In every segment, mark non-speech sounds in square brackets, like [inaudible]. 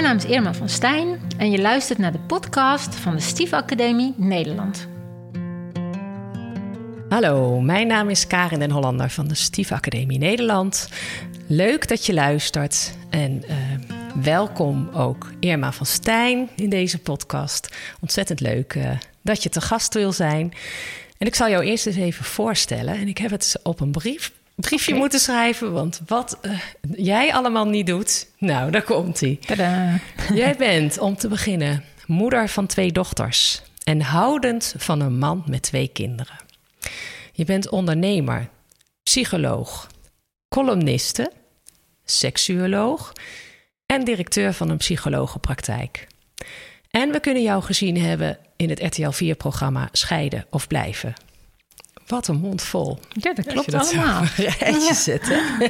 Mijn naam is Irma van Stijn en je luistert naar de podcast van de Stiefacademie Nederland. Hallo, mijn naam is Karin den Hollander van de Stiefacademie Nederland. Leuk dat je luistert en uh, welkom ook Irma van Stijn in deze podcast. Ontzettend leuk uh, dat je te gast wil zijn. En ik zal jou eerst eens even voorstellen. En ik heb het op een brief, briefje okay. moeten schrijven, want wat uh, jij allemaal niet doet, nou, daar komt hij. Jij bent, om te beginnen, moeder van twee dochters en houdend van een man met twee kinderen. Je bent ondernemer, psycholoog, columniste, seksuoloog en directeur van een psychologenpraktijk. En we kunnen jou gezien hebben in het RTL 4-programma Scheiden of Blijven. Wat een mond vol. Ja, dat klopt dat allemaal. [laughs] rijtje ja. zetten. [laughs]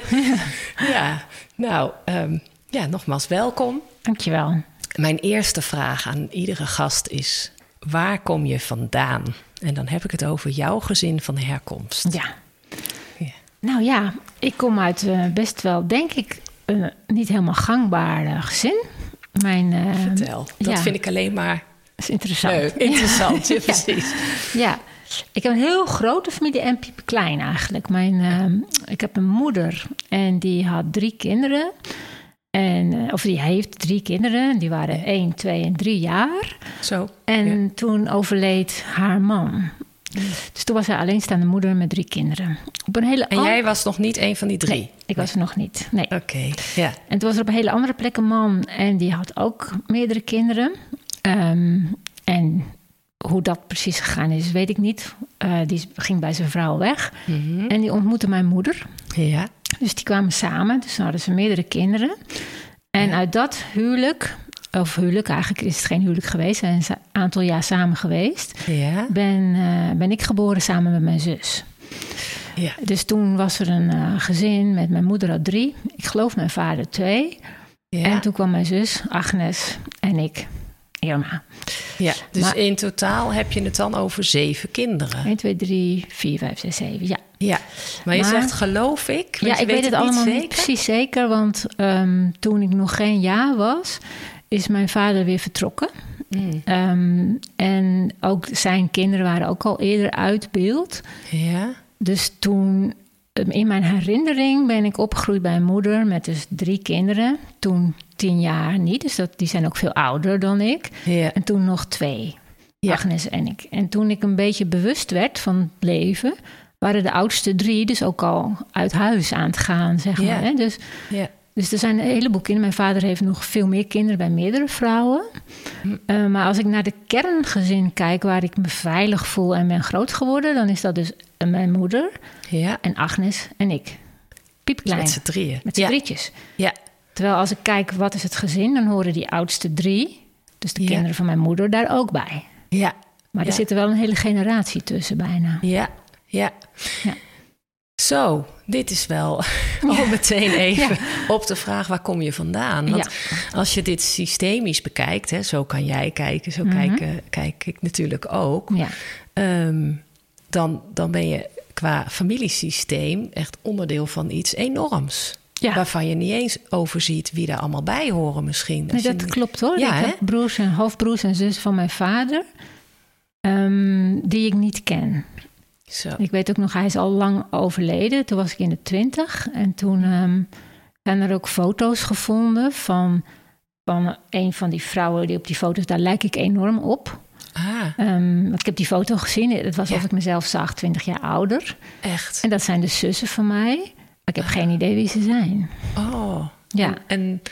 Ja. nou, um, ja, nogmaals welkom. Dankjewel. Mijn eerste vraag aan iedere gast is: waar kom je vandaan? En dan heb ik het over jouw gezin van herkomst. Ja. ja. Nou ja, ik kom uit uh, best wel, denk ik, uh, niet helemaal gangbaar uh, gezin. Mijn, Vertel, dat ja. vind ik alleen maar is interessant. Leuk, interessant, ja, [laughs] precies. Ja, ik heb een heel grote familie en piep klein eigenlijk. Mijn, uh, ik heb een moeder en die had drie kinderen. En, uh, of die heeft drie kinderen. Die waren 1, 2 en 3 jaar. Zo. En ja. toen overleed haar man. Dus toen was zij alleenstaande moeder met drie kinderen. Op een hele en jij was nog niet een van die drie? Nee, ik was er nog niet. Nee. Oké, okay, ja. En toen was er op een hele andere plek een man en die had ook meerdere kinderen. Um, en hoe dat precies gegaan is, weet ik niet. Uh, die ging bij zijn vrouw weg. Mm -hmm. En die ontmoette mijn moeder. Ja. Dus die kwamen samen. Dus hadden ze meerdere kinderen. En ja. uit dat huwelijk, of huwelijk, eigenlijk is het geen huwelijk geweest. We zijn een aantal jaar samen geweest. Ja. Ben, uh, ben ik geboren samen met mijn zus. Ja. Dus toen was er een uh, gezin met mijn moeder had drie. Ik geloof mijn vader twee. Ja. En toen kwam mijn zus, Agnes en ik. Irma. Ja, dus maar, in totaal heb je het dan over zeven kinderen. 1, 2, 3, 4, 5, 6, 7, ja. Ja, maar je maar, zegt geloof ik. Ja, ik weet het, het allemaal niet, niet precies zeker. Want um, toen ik nog geen jaar was, is mijn vader weer vertrokken. Mm. Um, en ook zijn kinderen waren ook al eerder uit beeld. Ja. Dus toen in mijn herinnering ben ik opgegroeid bij een moeder met dus drie kinderen. Toen tien jaar niet, dus dat, die zijn ook veel ouder dan ik. Ja. En toen nog twee, ja. Agnes en ik. En toen ik een beetje bewust werd van het leven, waren de oudste drie dus ook al uit huis aan het gaan, zeg maar. Hè? Dus, ja. dus er zijn een heleboel kinderen. Mijn vader heeft nog veel meer kinderen bij meerdere vrouwen. Hm. Uh, maar als ik naar de kerngezin kijk, waar ik me veilig voel en ben groot geworden, dan is dat dus mijn moeder ja. en Agnes en ik. Piepklein. Met z'n drieën. Met z'n ja. drietjes. Ja. Terwijl als ik kijk wat is het gezin, dan horen die oudste drie, dus de ja. kinderen van mijn moeder, daar ook bij. Ja. Maar er zit er wel een hele generatie tussen bijna. Ja, ja. ja. Zo, dit is wel [laughs] al meteen even op de vraag waar kom je vandaan? Want als je dit systemisch bekijkt, hè, zo kan jij kijken, zo Mhm. kijken, kijk ik natuurlijk ook. Ja. Um, dan, dan ben je qua familiesysteem echt onderdeel van iets enorms. Ja. Waarvan je niet eens overziet wie daar allemaal bij horen misschien. Nee, dat je... klopt hoor. Ja, ik heb broers en halfbroers en zus van mijn vader... Um, die ik niet ken. Zo. Ik weet ook nog, hij is al lang overleden. Toen was ik in de twintig. En toen um, zijn er ook foto's gevonden van, van een van die vrouwen die op die foto's... daar lijk ik enorm op. Ah. Um, want ik heb die foto gezien. Het was alsof ja. ik mezelf zag, 20 jaar ouder. Echt? En dat zijn de zussen van mij. Maar ik heb ah. geen idee wie ze zijn. Oh. Ja. En,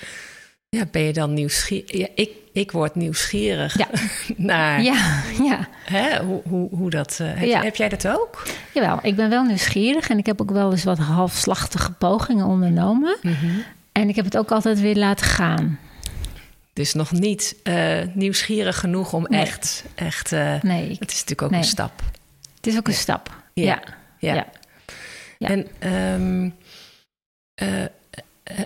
ja, ben je dan nieuwsgierig? Ja, ik, ik word nieuwsgierig ja. [laughs] naar ja, ja. Hè, hoe, hoe, hoe dat... Uh, heb, ja. heb jij dat ook? Jawel, ik ben wel nieuwsgierig. En ik heb ook wel eens wat halfslachtige pogingen ondernomen. Mm -hmm. En ik heb het ook altijd weer laten gaan. Dus nog niet uh, nieuwsgierig genoeg om nee. echt... echt uh, nee. Het is natuurlijk ook nee. een stap. Het is ook een stap, ja. ja. ja. ja. ja. En um, uh,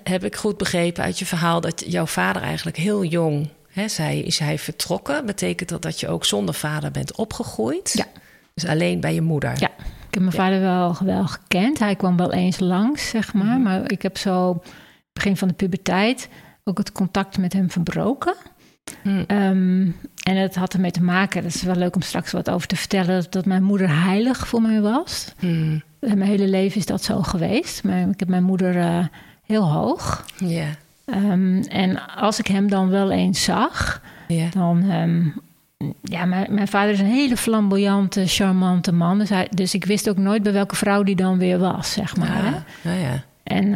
heb ik goed begrepen uit je verhaal... dat jouw vader eigenlijk heel jong... Hè, zij, is hij vertrokken? Betekent dat dat je ook zonder vader bent opgegroeid? Ja. Dus alleen bij je moeder? Ja, ik heb mijn vader wel, wel gekend. Hij kwam wel eens langs, zeg maar. Mhm. Maar ik heb zo begin van de puberteit ook het contact met hem verbroken. Mm. Ehm, en het had ermee te maken, dat is wel leuk om straks wat over te vertellen, dat mijn moeder heilig voor mij was. Mm. En mijn hele leven is dat zo geweest. Maar ik heb mijn moeder eh, heel hoog. Ja. Ehm, en als ik hem dan wel eens zag, dan. ehm, ja, mijn, mijn vader is een hele flamboyante, charmante man. Dus, hij, dus ik wist ook nooit bij welke vrouw die dan weer was, zeg maar. hè. Ah, nou ja. En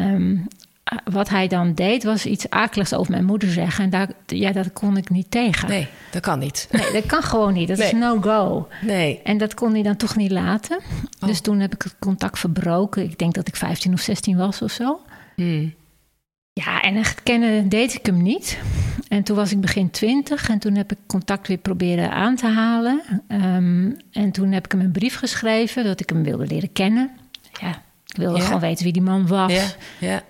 wat hij dan deed, was iets akeligs over mijn moeder zeggen. En daar, ja, dat kon ik niet tegen. Nee, dat kan niet. Nee, dat kan gewoon niet. Dat is no-go. Nee. En dat kon hij dan toch niet laten. Oh. Dus toen heb ik het contact verbroken. Ik denk dat ik 15 of 16 was of zo. Mm. Ja, en echt kennen deed ik hem niet. En toen was ik begin 20 en toen heb ik contact weer proberen aan te halen. Ehm, en toen heb ik hem een brief geschreven dat ik hem wilde leren kennen. Ja, ik wilde Ja. gewoon weten wie die man was. Ja. Ja.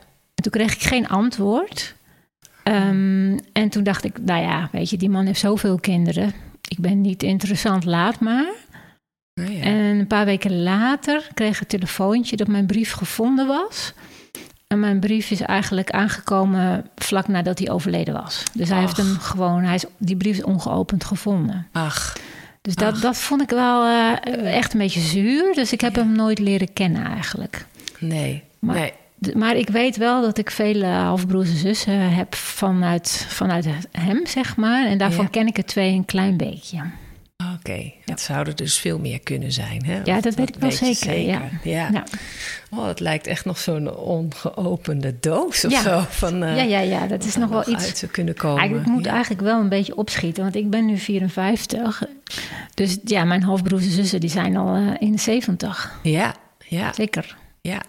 En toen kreeg ik geen antwoord. Ehm, en toen dacht ik, nou ja, weet je, die man heeft zoveel kinderen. Ik ben niet interessant, laat maar. Nou ja. En een paar weken later kreeg ik een telefoontje dat mijn brief gevonden was. En mijn brief is eigenlijk aangekomen vlak nadat hij overleden was. Dus hij heeft hem gewoon, hij is, die brief is ongeopend gevonden. Ach. Dus dat, Ach. dat vond ik wel eh, echt een beetje zuur. Dus ik heb hem nooit leren kennen eigenlijk. Nee. Maar- nee. Maar ik weet wel dat ik vele halfbroers en zussen heb vanuit, vanuit hem, zeg maar. En daarvan Ja. ken ik er twee een klein beetje. Oké. Het zouden dus veel meer kunnen zijn. Hè? Ja, dat weet ik wel je zeker, ja. ja. Ja. Oh, het lijkt echt nog zo'n ongeopende doos of Ja. zo. Van, eh, ja, ja, ja, dat is nog wel iets. uit zou kunnen komen. Ik moet ja. eigenlijk wel een beetje opschieten, want ik ben nu 54. Dus ja, mijn halfbroers en zussen die zijn al eh, in de 70. Ja, ja, Zeker. ja.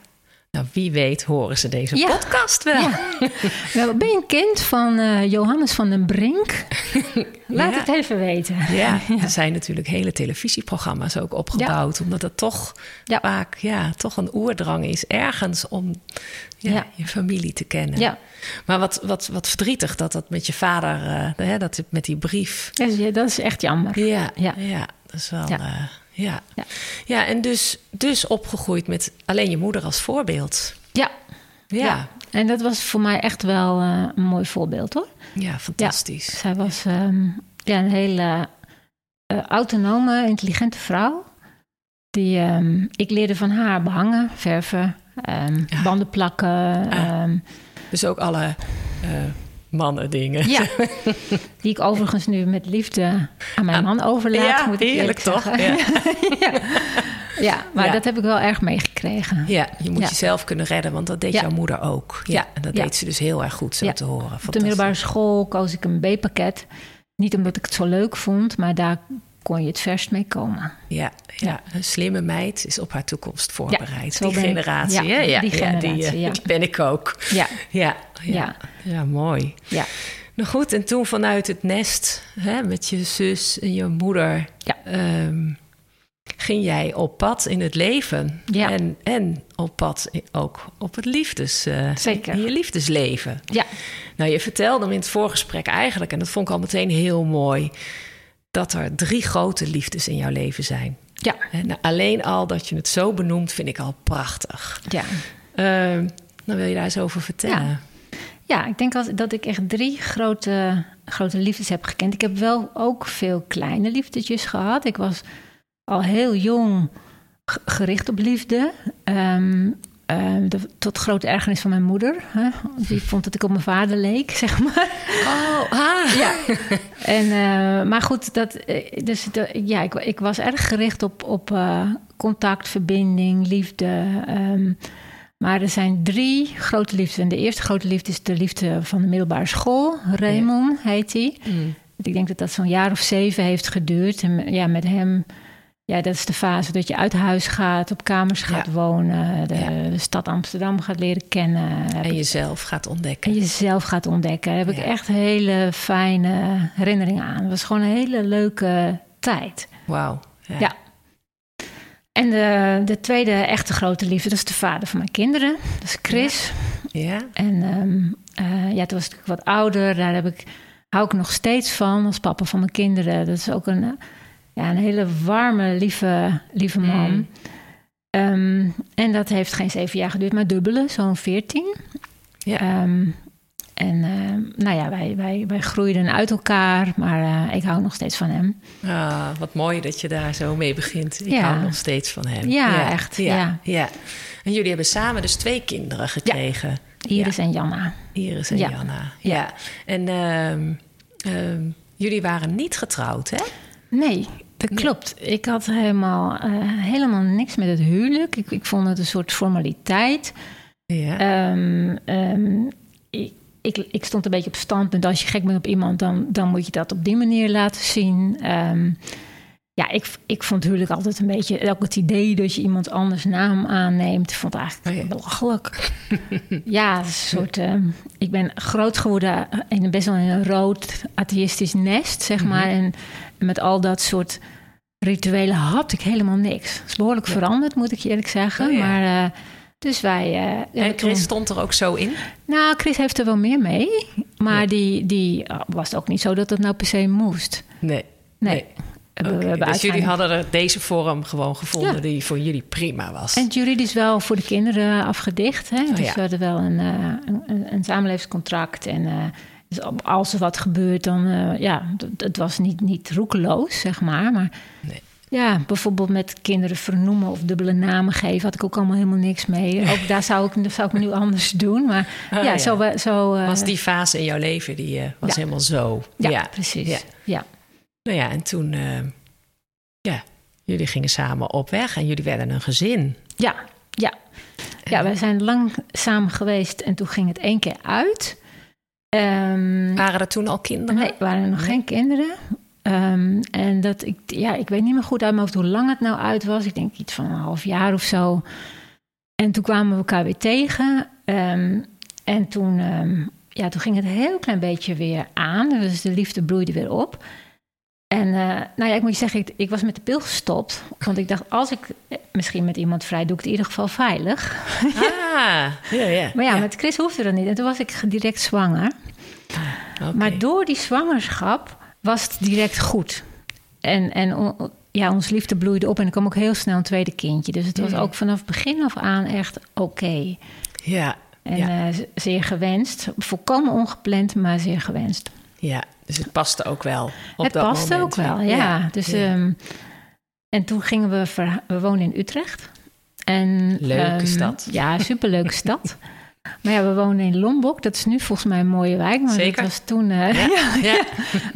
Nou, wie weet horen ze deze Ja. podcast wel. Ja. [laughs] Nou, ben je een kind van eh, Johannes van den Brink? [laughs] Laat Ja. het even weten. Ja, [laughs] er zijn natuurlijk hele televisieprogramma's ook opgebouwd. Omdat het toch vaak ja, toch een oerdrang is ergens om je familie te kennen. Ja, Maar wat, wat, wat verdrietig dat dat met je vader, eh, hè, dat met die brief. dat is, dat is echt jammer. Ja, ja. Ja. dat is wel. Ja. Ja, ja. Ja. ja en dus, dus opgegroeid met alleen je moeder als voorbeeld. Ja, Ja, ja. En dat was voor mij echt wel eh, een mooi voorbeeld hoor. fantastisch. Zij was ehm, ja, een hele eh, autonome, intelligente vrouw. Die, ehm, ik leerde van haar behangen, verven, ehm, Ja. banden plakken. Ah. Dus ook alle eh, mannen dingen. ja, [laughs] die ik overigens nu met liefde aan mijn man overlaat. Ja, moet ik eerlijk toch? zeggen. Ja. [laughs] ja. ja, maar dat heb ik wel erg meegekregen. Ja, je moet jezelf kunnen redden, want dat deed jouw moeder ook. Ja, en dat deed ze dus heel erg goed zo te horen. Op de middelbare school koos ik een B-pakket. Niet omdat ik het zo leuk vond, maar daar kon je het verst mee komen. Ja, ja, een slimme meid is op haar toekomst voorbereid. die ik. generatie, Ja? Ja, die generatie, eh, ja. die ben ik ook. Ja, Ja, ja, ja. Mooi. ja. Nou goed, en toen vanuit het nest hè, met je zus en je moeder... Ja. ehm, ging jij op pad in het leven. Ja. En, en op pad ook op het liefdes, eh, Zeker. in je liefdesleven. ja. Nou, je vertelde me in het voorgesprek eigenlijk... en dat vond ik al meteen heel mooi... dat er drie grote liefdes in jouw leven zijn. ja. Hè, nou, alleen al dat je het zo benoemt, vind ik al prachtig. ja. Ehm, dan wil je daar eens over vertellen. Ja. Ja, ik denk als, dat ik echt drie grote, grote liefdes heb gekend. Ik heb wel ook veel kleine liefdetjes gehad. Ik was al heel jong gericht op liefde. Ehm, ehm, de- tot grote ergernis van mijn moeder. Hè? Die vond dat ik op mijn vader leek, zeg maar. Oh, ah. Ja. En, eh, maar goed, dat, eh, dus de- ja, ik, ik was erg gericht op, op eh, contact, verbinding, liefde. ehm, maar er zijn drie grote liefdes. En de eerste grote liefde is de liefde van de middelbare school. Raymond heet hij. Mm. Ik denk dat dat zo'n jaar of zeven heeft geduurd. En ja, met hem, ja, dat is de fase dat je uit huis gaat, op kamers gaat Ja. wonen, de, Ja. de stad Amsterdam gaat leren kennen. En ik- jezelf gaat ontdekken. en jezelf gaat ontdekken. Daar heb ik echt hele fijne herinneringen aan. Het was gewoon een hele leuke tijd. Wauw. Ja. En de, de tweede echte grote liefde, dat is de vader van mijn kinderen. Dat is Chris. Ja? En ehm, eh, ja, toen was ik wat ouder. Daar heb ik, hou ik nog steeds van als papa van mijn kinderen. Dat is ook een, ja, een hele warme, lieve, lieve man. Mm. Ehm, en dat heeft geen zeven jaar geduurd, maar dubbele, zo'n veertien. Ja. Ehm, En eh, nou ja, wij, wij, wij groeiden uit elkaar, maar eh, ik hou nog steeds van hem. Ah, wat mooi dat je daar zo mee begint. Ik Ja. hou nog steeds van hem. Ja, echt, Ja, ja. ja. En jullie hebben samen dus twee kinderen gekregen. Iris en Janna. Iris en Ja. Janna. Ja. En ehm, ehm, jullie waren niet getrouwd, hè? Nee, dat klopt. Ik had helemaal, eh, helemaal niks met het huwelijk. Ik, ik vond het een soort formaliteit. Ja. Ehm, ehm, ik, ik, ik stond een beetje op standpunt. Als je gek bent op iemand, dan, dan moet je dat op die manier laten zien. Ehm, ja, ik, ik vond huwelijk altijd een beetje... Ook het idee dat je iemand anders naam aanneemt... vond ik eigenlijk Oh ja. belachelijk. [laughs] ja, een soort... ehm, ik ben groot geworden in een best wel een rood atheïstisch nest, zeg Mhm. maar. En met al dat soort rituelen had ik helemaal niks. Het is behoorlijk Ja. veranderd, moet ik je eerlijk zeggen. Oh ja. Maar... eh, dus wij. eh, en toen- Chris stond er ook zo in? nou, Chris heeft er wel meer mee. Maar die, die uh, was het ook niet zo dat het nou per se moest. Nee. Nee. We hebben dus jullie hadden er deze vorm gewoon gevonden Ja. die voor jullie prima was. En juridisch wel voor de kinderen afgedicht. Hè? dus Oh ja. we hadden wel een, eh, een, een, samenlevingscontract. En eh, dus als er wat gebeurt, dan... eh, ja, het- was niet, niet roekeloos, zeg maar. Maar Nee. ja, bijvoorbeeld met kinderen vernoemen of dubbele namen geven... had ik ook allemaal helemaal niks mee. [laughs] Ook daar zou ik, dat zou ik nu anders doen. Maar Ah, [laughs] ja, ja. zo... zo was die fase in jouw leven, die was Ja. helemaal zo. Ja, precies. Ja. Nou ja, en toen... eh, ja, jullie gingen samen op weg en jullie werden een gezin. Ja, ja. Ja, wij zijn lang samen geweest en toen ging het één keer uit. Ehm, Waren er toen al kinderen? nee, er waren nog Nee. geen kinderen. Ehm, en dat ik, ja, ik weet niet meer goed uit mijn hoofd hoe lang het nou uit was. Ik denk iets van een half jaar of zo. En toen kwamen we elkaar weer tegen. Ehm, en toen, ja, toen ging het een heel klein beetje weer aan. Dus de liefde bloeide weer op. En eh, nou ja, ik moet je zeggen, ik, ik was met de pil gestopt. Want ik dacht, als ik eh, misschien met iemand vrij doe, ik het in ieder geval veilig. Ah, [laughs] ja, ja. Maar ja, met Chris hoefde dat niet. En toen was ik direct zwanger. Oké. Maar door die zwangerschap was het direct goed. En, en on- ja, ons liefde bloeide op en er kwam ook heel snel een tweede kindje. Dus het was Mm. ook vanaf begin af aan echt oké. Ja, En Ja. eh, zeer gewenst. Volkomen ongepland, maar zeer gewenst. ja, dus het paste ook wel op het dat paste moment. ook wel, ja. Dus, ja. ehm, en toen gingen we... We woonden in Utrecht. En, Leuke ehm, stad. Ja, superleuke [laughs] stad. Maar ja, we woonden in Lombok. Dat is nu volgens mij een mooie wijk. Maar Zeker. dat was toen eh, [laughs] ja, ja,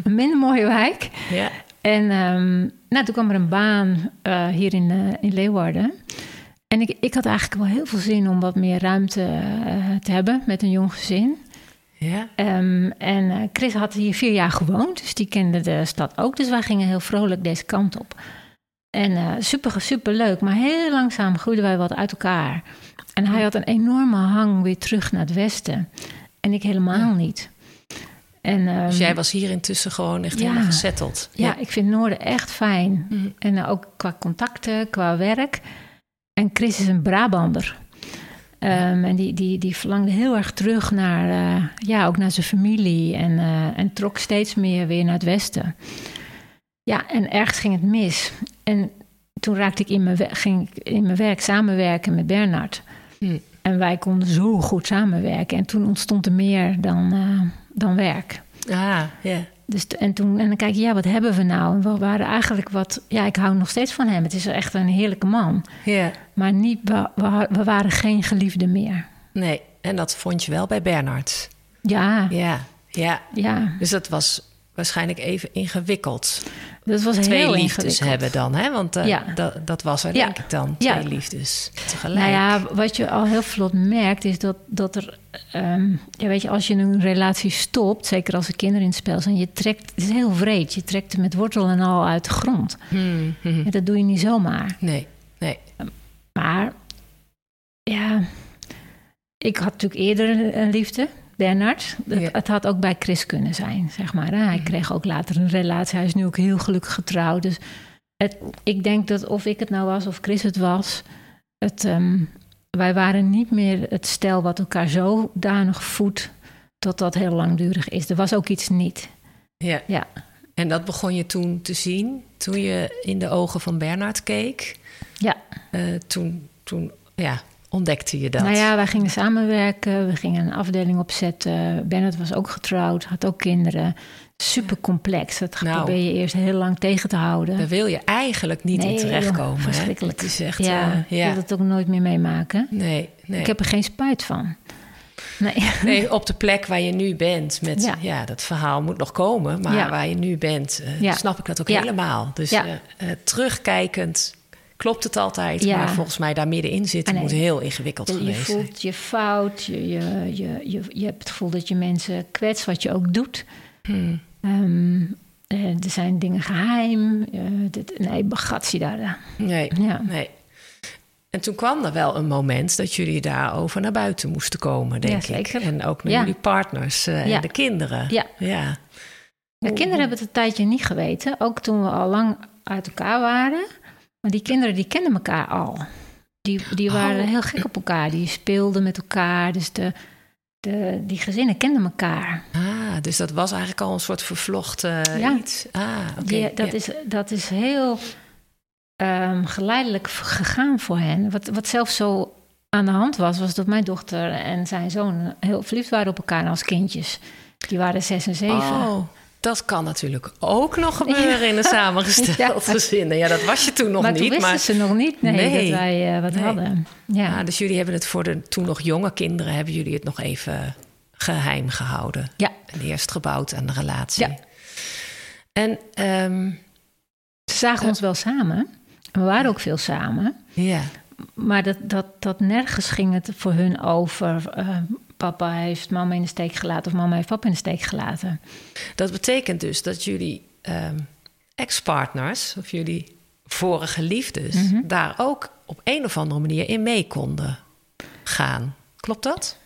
een minder mooie wijk. ja. En ehm, nou, toen kwam er een baan eh, hier in, eh, in Leeuwarden. En ik, ik had eigenlijk wel heel veel zin om wat meer ruimte te hebben met een jong gezin. Ja. Ehm, en eh, Chris had hier vier jaar gewoond, dus die kende de stad ook. Dus wij gingen heel vrolijk deze kant op. En eh, super, super leuk, maar heel langzaam groeiden wij wat uit elkaar. En hij had een enorme hang weer terug naar het westen. En ik helemaal niet. En, Dus ehm, jij was hier intussen gewoon echt ja. helemaal gezetteld. ja, ik vind Noorden echt fijn. Mhm. En eh, ook qua contacten, qua werk. En Chris is een Brabander. Ehm, en die, die, die verlangde heel erg terug naar, eh, ja, ook naar zijn familie. En, eh, en trok steeds meer weer naar het westen. Ja, en ergens ging het mis. En toen raakte ik in mijn, ging ik in mijn werk samenwerken met Bernard. Hm. En wij konden zo goed samenwerken. En toen ontstond er meer dan, eh, dan werk. Ah, ja. Dus en toen en dan kijk je, ja, wat hebben we nou? En we waren eigenlijk wat, ja, ik hou nog steeds van hem. Het is echt een heerlijke man. Ja. Maar niet, we, we, we waren geen geliefde meer. Nee, en dat vond je wel bij Bernard. Ja, Ja, ja. ja. Dus dat was waarschijnlijk even ingewikkeld. Dat was Twee heel liefdes hebben dan, hè? Want eh, Ja. dat, dat was er denk ik dan. Twee liefdes tegelijk. Nou ja, wat je al heel vlot merkt is dat, dat er... ehm, ja, weet je, als je een relatie stopt, zeker als er kinderen in het spel zijn... je trekt, het is heel vreed, je trekt het met wortel en al uit de grond. Hmm, hmm. En dat doe je niet zomaar. Nee, nee. Maar ja, ik had natuurlijk eerder een liefde, Bernard. Het, Ja. het had ook bij Chris kunnen zijn, zeg maar. Hij Mhm. kreeg ook later een relatie. Hij is nu ook heel gelukkig getrouwd. Dus het, ik denk dat of ik het nou was of Chris het was... Het, ehm, wij waren niet meer het stel wat elkaar zodanig voedt... tot dat heel langdurig is. Er was ook iets niet. Ja. Ja. En dat begon je toen te zien, toen je in de ogen van Bernard keek. Ja. Eh, toen, toen ja, ontdekte je dat? Nou ja, wij gingen samenwerken. We gingen een afdeling opzetten. Bernard was ook getrouwd, had ook kinderen. Super complex. Dat Nou. probeer je eerst heel lang tegen te houden. Daar wil je eigenlijk niet in terechtkomen. hè? verschrikkelijk. Het is echt... ja, eh, ik ja. wil het ook nooit meer meemaken. Nee, nee. Ik heb er geen spijt van. Nee. nee, op de plek waar je nu bent. Met, ja. Ja. dat verhaal moet nog komen. Maar Ja. waar je nu bent, eh, Ja. snap ik dat ook Ja. helemaal. Dus Ja. eh, terugkijkend klopt het altijd. Ja. Maar volgens mij daar middenin zitten Ah, nee. moet heel ingewikkeld Je geweest zijn. voelt je fout. Je, je, je, je, je hebt het gevoel dat je mensen kwetst, wat je ook doet. Hmm. Ehm, eh, er zijn dingen geheim. Eh, dit, nee, bagatsie daar. Nee, Ja. nee. En toen kwam er wel een moment dat jullie daarover naar buiten moesten komen, denk Ja, zeker. ik. En ook naar Ja. jullie partners eh, Ja. en de kinderen. Ja. ja. De kinderen hebben het een tijdje niet geweten. Ook toen we al lang uit elkaar waren. Maar die kinderen die kenden elkaar al. Die, die waren Oh. heel gek op elkaar. Die speelden met elkaar. Dus de, de, die gezinnen kenden elkaar. Ah, dus dat was eigenlijk al een soort vervlochten Ja. iets. Ah, oké. Die, dat, Ja. is, dat is heel ehm, geleidelijk gegaan voor hen. Wat, wat zelfs zo aan de hand was, was dat mijn dochter en zijn zoon heel verliefd waren op elkaar als kindjes. Die waren zes en zeven. Oh, dat kan natuurlijk ook nog gebeuren in een samengesteld Ja. [laughs] gezin. Ja, dat was je toen nog maar toen niet. wisten Maar, ze nog niet nee, Nee. dat wij eh, wat Nee. hadden. Ja. Ah, dus jullie hebben het voor de toen nog jonge kinderen... hebben jullie het nog even geheim gehouden. Ja. En eerst gebouwd aan de relatie. Ja. En ehm, Ze zagen ons wel samen. En we waren ook veel samen. ja, Maar dat, dat, dat nergens ging het voor hun over... eh, papa heeft mama in de steek gelaten... of mama heeft papa in de steek gelaten. dat betekent dus dat jullie ehm, ex-partners... of jullie vorige liefdes... Mhm. daar ook op een of andere manier in mee konden gaan. Klopt dat?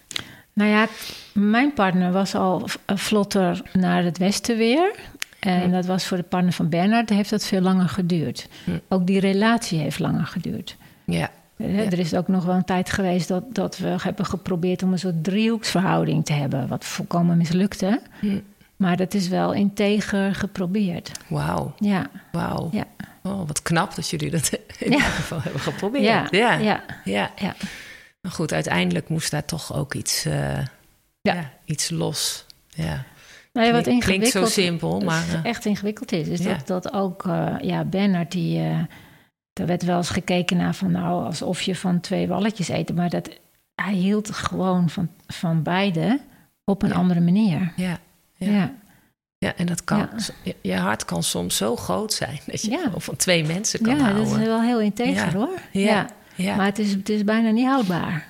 Nou ja, mijn partner was al eh, vlotter naar het westen weer. En Hm. dat was voor de partner van Bernard, heeft dat veel langer geduurd. Hm. Ook die relatie heeft langer geduurd. Ja. Eh, Er is ook nog wel een tijd geweest dat, dat we hebben geprobeerd om een soort driehoeksverhouding te hebben. Wat volkomen mislukte. Hm. Maar dat is wel integer geprobeerd. Wauw. Ja, Wauw. ja, Oh, wat knap dat jullie dat in Ja. ieder geval hebben geprobeerd. ja, ja. ja, ja. ja. Maar goed, uiteindelijk moest daar toch ook iets, eh, ja. iets los. Ja. Nou ja, wat Klink- Klinkt zo ingewikkeld simpel, maar... eh, echt ingewikkeld is. Is dat, dat ook, ja, Bernard, die, daar werd wel eens gekeken naar van, nou, alsof je van twee walletjes eet. Maar dat, hij hield gewoon van, van beide op een Ja. andere manier. ja. Ja. Ja. ja, en dat kan... Ja. Je, hart kan soms zo groot zijn... dat je Ja. van twee mensen kan Ja, dat houden. is wel heel integer Ja. hoor. Ja. Ja. Maar het is, het is bijna niet houdbaar.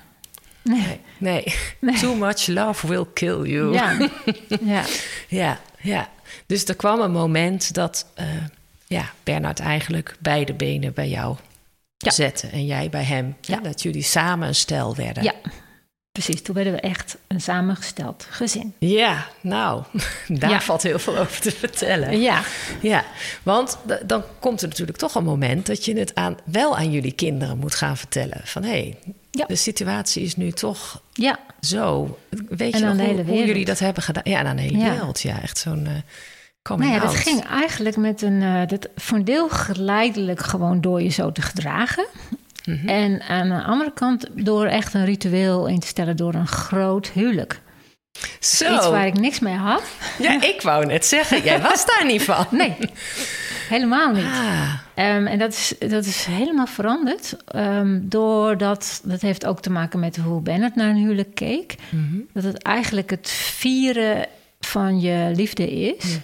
Nee. Nee. Nee. Too much love will kill you. Ja. [laughs] ja. Ja, ja. Dus er kwam een moment dat eh, ja, Bernard eigenlijk beide benen bij jou Ja. zette en jij bij hem. Ja. Dat jullie samen een stel werden. Ja. Precies, toen werden we echt een samengesteld gezin. Ja, nou, [laughs] daar Ja. valt heel veel over te vertellen. Ja. Ja, want dan komt er natuurlijk toch een moment dat je het aan, wel aan jullie kinderen moet gaan vertellen. Van hé, hey, de situatie is nu toch Ja. zo. Weet En je nog hoe, jullie dat hebben gedaan? Ja, aan de hele Ja. wereld. Ja, echt zo'n eh coming Nou ja, dat ging eigenlijk met een, eh, dat voor een deel geleidelijk gewoon door je zo te gedragen. Mhm. En aan de andere kant door echt een ritueel in te stellen door een groot huwelijk. Zo. Iets waar ik niks mee had. Ja, ik wou net zeggen, jij was daar niet van. [laughs] Nee, helemaal niet. Ah, Ehm, en dat is, dat is helemaal veranderd. ehm, doordat, dat heeft ook te maken met hoe Bennett naar een huwelijk keek. mhm. Dat het eigenlijk het vieren van je liefde is.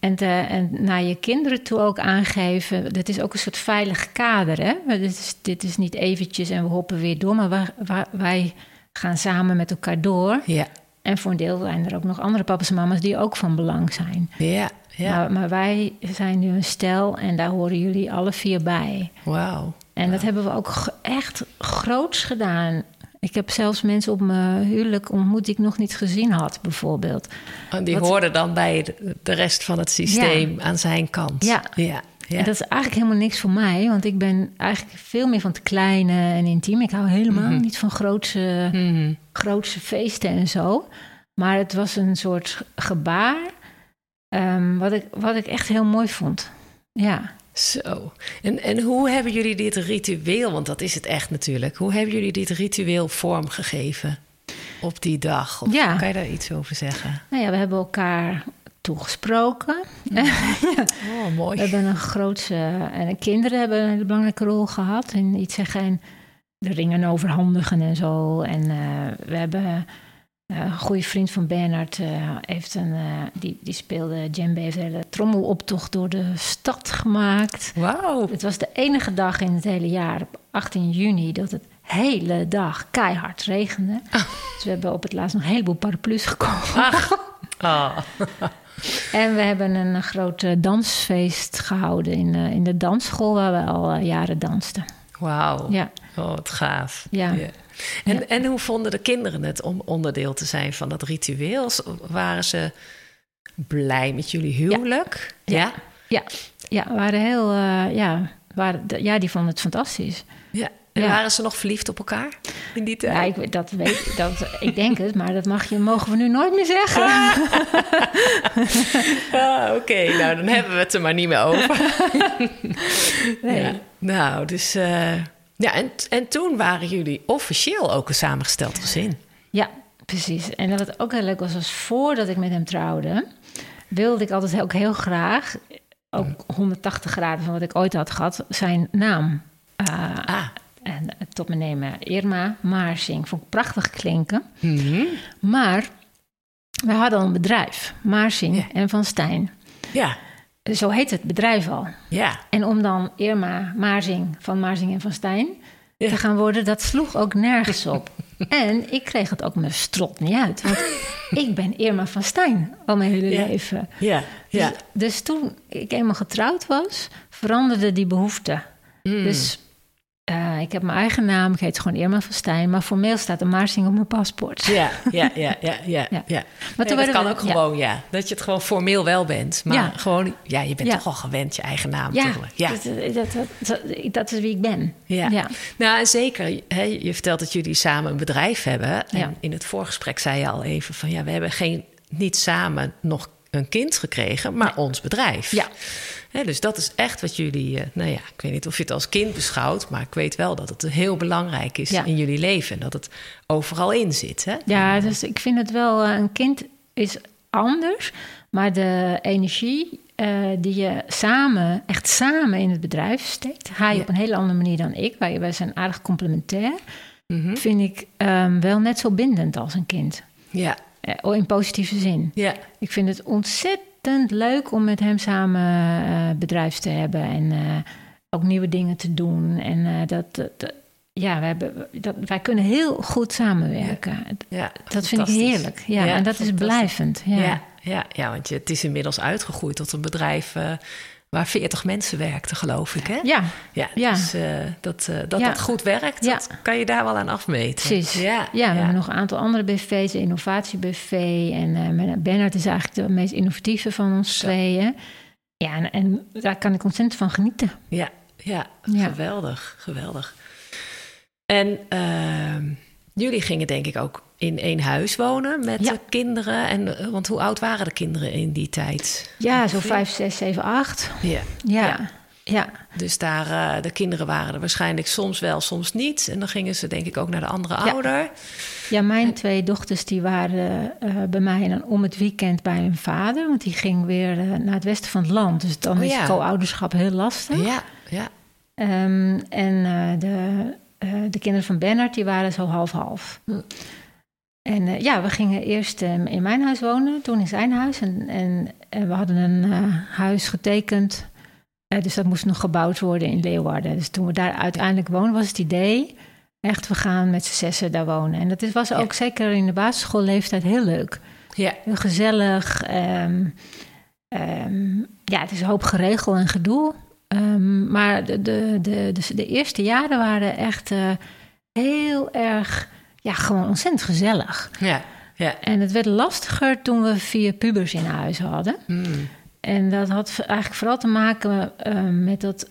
En, en naar je kinderen toe ook aangeven. Dat is ook een soort veilig kader. Hè? Dit, is, dit is niet eventjes en we hoppen weer door. Maar wij, gaan samen met elkaar door. ja, En voor een deel zijn er ook nog andere papa's en mama's die ook van belang zijn. ja, ja. Maar, maar wij zijn nu een stel en daar horen jullie alle vier bij. Wauw. En dat hebben we ook echt groots gedaan. Ik heb zelfs mensen op mijn huwelijk ontmoet die ik nog niet gezien had, bijvoorbeeld. En die Wat- hoorden dan bij de, rest van het systeem aan zijn kant. Ja. ja, ja. En dat is eigenlijk helemaal niks voor mij, want ik ben eigenlijk veel meer van het kleine en intiem. Ik hou helemaal Mhm. niet van grootse, grootse feesten en zo. Maar het was een soort gebaar, ehm, wat, ik, wat ik echt heel mooi vond. Ja, Zo. En, en hoe hebben jullie dit ritueel, want dat is het echt natuurlijk. Hoe hebben jullie dit ritueel vormgegeven op die dag? Of Ja. Kan je daar iets over zeggen? Nou ja, we hebben elkaar toegesproken. [laughs] Oh, mooi. We hebben een grootse... En de kinderen hebben een hele belangrijke rol gehad in iets zeggen en de ringen overhandigen en zo. En eh, we hebben... eh, een goede vriend van Bernard eh, heeft een, eh, die, die speelde djembe, heeft een hele trommeloptocht door de stad gemaakt. Wauw. Het was de enige dag in het hele jaar, op 18 juni, dat het hele dag keihard regende. Dus we hebben op het laatst nog een heleboel paraplu's gekocht. Ach. [laughs] Ah. En we hebben een groot dansfeest gehouden in, in de dansschool waar we al jaren dansten. Wauw. Ja, Oh, wat gaaf. Ja. En, Ja. en hoe vonden de kinderen het om onderdeel te zijn van dat ritueel? Waren ze blij met jullie huwelijk? Ja. ja, ja, waren heel, eh, ja, waren, ja, die vonden het fantastisch. Ja. En Ja. waren ze nog verliefd op elkaar in die tijd? Ja, ik, dat weet, dat, ik denk het, maar dat mag je, mogen we nu nooit meer zeggen. [laughs] Ah, Oké, nou dan hebben we het er maar niet meer over. [laughs] Nee. Ja. Nou, dus... eh, ja, en, en toen waren jullie officieel ook een samengesteld gezin. Ja, precies. En dat het ook heel leuk was, was voordat ik met hem trouwde, wilde ik altijd ook heel graag, ook 180 graden van wat ik ooit had gehad, zijn naam eh, Ah. en, eh, tot me nemen. Irma Maarsing. Vond ik prachtig klinken. Mhm. Maar we hadden al een bedrijf, Maarsing Ja. en Van Stijn. Ja, Zo heet het bedrijf al. ja. En om dan Irma Maarsing van Maarsing en Van Stijn Ja. te gaan worden, dat sloeg ook nergens op. [laughs] en ik kreeg het ook mijn strot niet uit. Want ik ben Irma van Stijn al mijn hele Ja. leven. Ja, ja. Dus, dus toen ik eenmaal getrouwd was, veranderde die behoefte. Mm. Dus eh, ik heb mijn eigen naam, ik heet gewoon Irma van Stijn. Maar formeel staat er Maarsing op mijn paspoort. Ja, ja, [laughs] ja, ja, ja. Ja. ja. Maar Nee, dat kan we- ook gewoon, ja. Dat je het gewoon formeel wel bent. Maar Ja. gewoon, ja, je bent toch al gewend je eigen naam Ja. Ja. Dat, dat, dat, is wie ik ben. Ja. Ja. Nou, en zeker. Hè, je vertelt dat jullie samen een bedrijf hebben. En in het voorgesprek zei je al even van... ja, we hebben geen, niet samen nog een kind gekregen, maar ons bedrijf. Ja. Dus dat is echt wat jullie... eh, nou ja, ik weet niet of je het als kind beschouwt... maar ik weet wel dat het heel belangrijk is Ja. in jullie leven. En dat het overal in zit. Hè? Ja, dus ik vind het wel, eh, een kind is anders, maar de energie eh, die je samen, echt samen in het bedrijf steekt, hij Ja. op een hele andere manier dan ik, wij, wij zijn aardig complementair, Mhm. vind ik ehm, wel net zo bindend als een kind. Ja, Eh, in positieve zin. ja, Ik vind het ontzettend leuk om met hem samen eh, bedrijf te hebben en eh, ook nieuwe dingen te doen. En eh, dat, ja, we hebben, dat, wij kunnen heel goed samenwerken. ja. Dat vind ik heerlijk. Ja, en dat is blijvend. Ja. Ja, ja, ja, want je, het is inmiddels uitgegroeid tot een bedrijf waar 40 mensen werkten, geloof ik. Hè? Ja, Ja, Ja. dus eh, dat, eh, dat Ja. dat goed werkt, Ja. dat kan je daar wel aan afmeten. precies. Ja, Ja, we hebben nog een aantal andere BV's, innovatieBV. En mijn- Bernard is eigenlijk de meest innovatieve van ons tweeën. Ja, en, en daar kan ik ontzettend van genieten. Ja, ja, Ja. geweldig, geweldig. En ehm, jullie gingen denk ik ook in één huis wonen met Ja. de kinderen. En, eh, want hoe oud waren de kinderen in die tijd? Ja, zo 5, 6, 7, 8. Ja. Ja, Ja. ja. Dus daar, eh, de kinderen waren er waarschijnlijk soms wel, soms niet. En dan gingen ze denk ik ook naar de andere Ja. ouder. Ja, mijn twee dochters die waren eh, bij mij dan om het weekend bij hun vader. Want die ging weer naar het westen van het land. Dus dan Oh is co-ouderschap heel lastig. Ja, ja. Ehm, en de, de kinderen van Bernard, die waren zo half-half. Hm. En eh, ja, we gingen eerst eh, in mijn huis wonen, toen in zijn huis. En, en, en we hadden een eh, huis getekend. Eh, dus dat moest nog gebouwd worden in Leeuwarden. Dus toen we daar uiteindelijk woonden, was het idee... echt, we gaan met z'n zessen daar wonen. En dat is, was ook zeker in de basisschoolleeftijd heel leuk. Ja, Heel gezellig. ehm, ehm, ja, het is een hoop geregel en gedoe. Ehm, maar de, de, de, de, de eerste jaren waren echt eh, heel erg, ja, gewoon ontzettend gezellig. ja, ja. En het werd lastiger toen we vier pubers in huis hadden. Mm. En dat had eigenlijk vooral te maken eh, met dat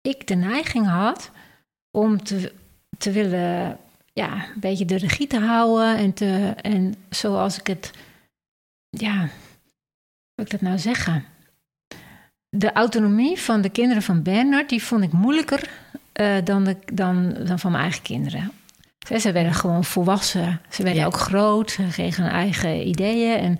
ik de neiging had om te, te willen, ja, een beetje de regie te houden. En, te, en zoals ik het, ja, hoe ik dat nou zeggen? De autonomie van de kinderen van Bernard, die vond ik moeilijker eh, dan, de, dan, dan van mijn eigen kinderen. Ze, ze werden gewoon volwassen. Ze werden Ja. ook groot. Ze kregen hun eigen ideeën. En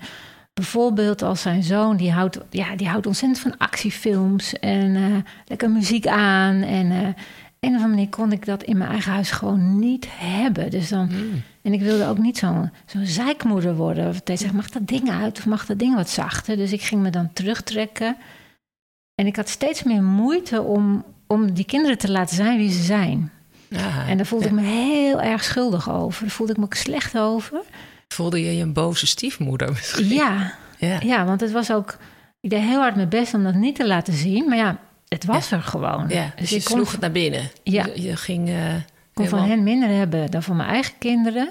bijvoorbeeld als zijn zoon, die houdt, ja, die houdt ontzettend van actiefilms en eh, lekker muziek aan. En eh, een of andere manier kon ik dat in mijn eigen huis gewoon niet hebben. Dus dan, Mm. en ik wilde ook niet zo'n zo'n zeikmoeder worden. Of dat zegt, mag dat ding uit of mag dat ding wat zachter? Dus ik ging me dan terugtrekken. En ik had steeds meer moeite om, om die kinderen te laten zijn wie ze zijn. Ah, En daar voelde ja. ik me heel erg schuldig over. Daar voelde ik me ook slecht over. Voelde je je een boze stiefmoeder misschien? Ja, Ja. ja, want het was ook... Ik deed heel hard mijn best om dat niet te laten zien. Maar ja, het was er gewoon. Ja, dus je sloeg het naar binnen. Ja. Je, je ging... eh kon van hen minder hebben dan van mijn eigen kinderen.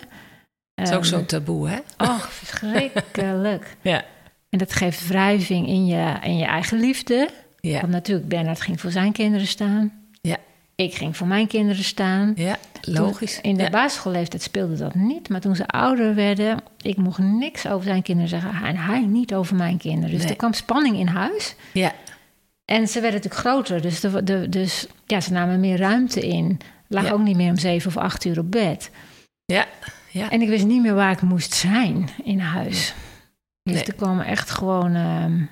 Het is ook Ehm, zo'n taboe, hè? Oh, verschrikkelijk. [laughs] Ja. En dat geeft wrijving in je, in je eigen liefde. Ja. Want natuurlijk, Bernard ging voor zijn kinderen staan. Ja. Ik ging voor mijn kinderen staan. Ja, logisch. Toen- in de ja. basisschoolleeftijd speelde dat niet. Maar toen ze ouder werden, ik mocht niks over zijn kinderen zeggen. En hij niet over mijn kinderen. Dus Nee. er kwam spanning in huis. ja. En ze werden natuurlijk groter. Dus, de, de, dus ja, ze namen meer ruimte in. Lag Ja. ook niet meer om zeven of acht uur op bed. Ja. Ja. En ik wist niet meer waar ik moest zijn in huis. Dus Nee. er kwamen echt gewoon... ehm,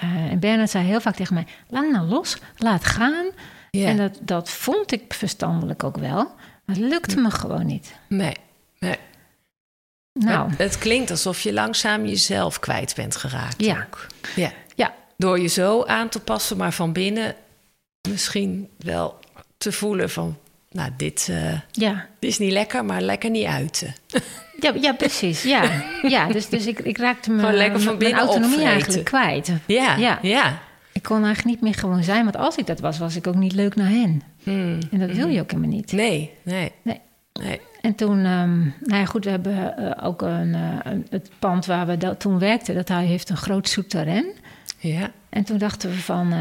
eh, en Bernard zei heel vaak tegen mij... Laat nou los, laat gaan. En dat, dat vond ik verstandelijk ook wel. Maar het lukte me gewoon niet. Nee. nee. Nou, Het, het klinkt alsof je langzaam jezelf kwijt bent geraakt. Ja. Ook. Ja. Ja. Door je zo aan te passen, maar van binnen misschien wel te voelen van... Nou, dit, eh, ja. is niet lekker, maar lekker niet uiten. [laughs] Ja, ja, precies. Ja, ja dus, dus ik, ik raakte me, Gewoon lekker van mijn binnen autonomie opvreten. eigenlijk kwijt. Ja, Ja. ja. Ik kon eigenlijk niet meer gewoon zijn. Want als ik dat was, was ik ook niet leuk naar hen. Hmm. En dat wil je ook helemaal niet. Nee, nee. Nee. nee. En toen, ehm, nou ja, goed, we hebben eh, ook een, eh, een- het pand waar we dat toen werkten, dat hij heeft een groot souterrain. Ja, En toen dachten we van,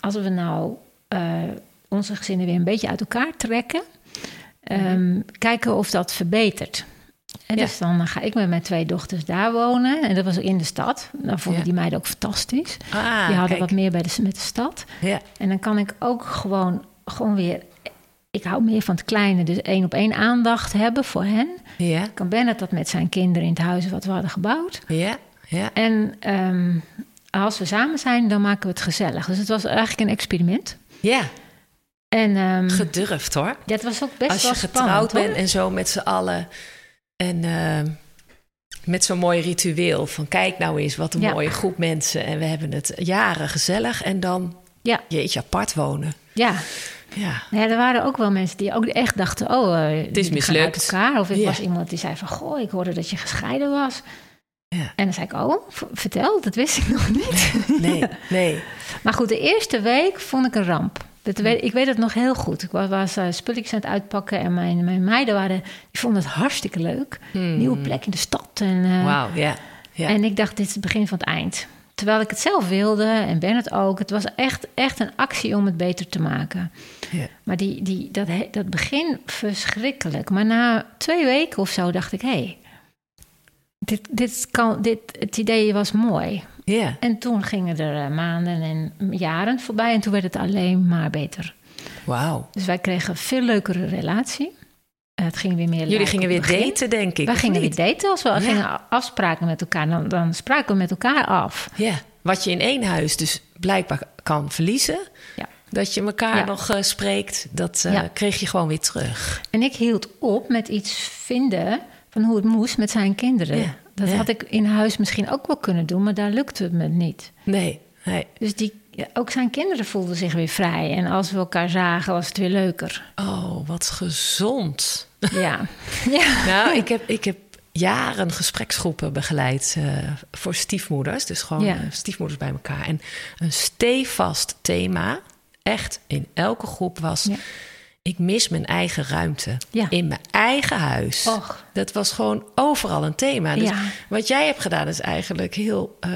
als we nou onze gezinnen weer een beetje uit elkaar trekken, ehm, kijken of dat verbetert. En Ja. dus dan ga ik met mijn twee dochters daar wonen. En dat was ook in de stad. Dan vonden Ja. die meiden ook fantastisch. ah, die hadden kijk. wat meer bij de, met de stad. Ja, En dan kan ik ook gewoon, gewoon weer... Ik hou meer van het kleine, dus één op één aandacht hebben voor hen. ja, Kan Bennett dat met zijn kinderen in het huis wat we hadden gebouwd. ja, ja. En ehm, als we samen zijn, dan maken we het gezellig. Dus het was eigenlijk een experiment. Ja, En ehm, gedurfd hoor. ja, het was ook best Als je wel getrouwd bent en zo met z'n allen. En eh, met zo'n mooi ritueel van kijk nou eens wat een Ja. mooie groep mensen. En we hebben het jaren gezellig. En dan Ja, jeetje apart wonen. ja. Ja, Nou ja, er waren ook wel mensen die ook echt dachten... oh, eh, Het is gaan uit mislukt. elkaar. Of ik Ja. was iemand die zei van... goh, ik hoorde dat je gescheiden was. Ja. En dan zei ik, oh, vertel, dat wist ik nog niet. nee, nee. [laughs] Maar goed, de eerste week vond ik een ramp. Dat weet, ik weet het nog heel goed. Ik was, was eh, spulletjes aan het uitpakken en mijn, mijn meiden waren, die vonden het hartstikke leuk. Hmm. Nieuwe plek in de stad. En, eh, ja. en ik dacht, dit is het begin van het eind. Terwijl ik het zelf wilde en Ben het ook. Het was echt, echt een actie om het beter te maken. Maar die, die, dat, dat begin verschrikkelijk. Maar na twee weken of zo dacht ik, hé, hey, dit, dit kan, dit, het idee was mooi. Ja. En toen gingen er eh, maanden en jaren voorbij en toen werd het alleen maar beter. Wauw. Dus wij kregen een veel leukere relatie. Eh, het ging weer meer Jullie gingen weer begin. daten, denk ik. Wij gingen niet? weer daten als we Ja. gingen afspraken met elkaar. Dan, dan spraken we met elkaar af. Ja, wat je in één huis dus blijkbaar kan verliezen. Ja. Dat je elkaar Ja. nog eh, spreekt, dat Ja. kreeg je gewoon weer terug. En ik hield op met iets vinden van hoe het moest met zijn kinderen. Dat had ik in huis misschien ook wel kunnen doen, maar daar lukte het me niet. Nee, nee. Dus die, ook zijn kinderen voelden zich weer vrij. En als we elkaar zagen, was het weer leuker. Oh, wat gezond. Ja, [laughs] ja. Nou, ik heb, ik heb jaren gespreksgroepen begeleid eh, voor stiefmoeders. Dus gewoon Ja. eh, stiefmoeders bij elkaar. En een stevast thema, echt in elke groep, was... Ja. Ik mis mijn eigen ruimte Ja. in mijn eigen huis. Och. Dat was gewoon overal een thema. Dus Ja. wat jij hebt gedaan is eigenlijk heel... eh,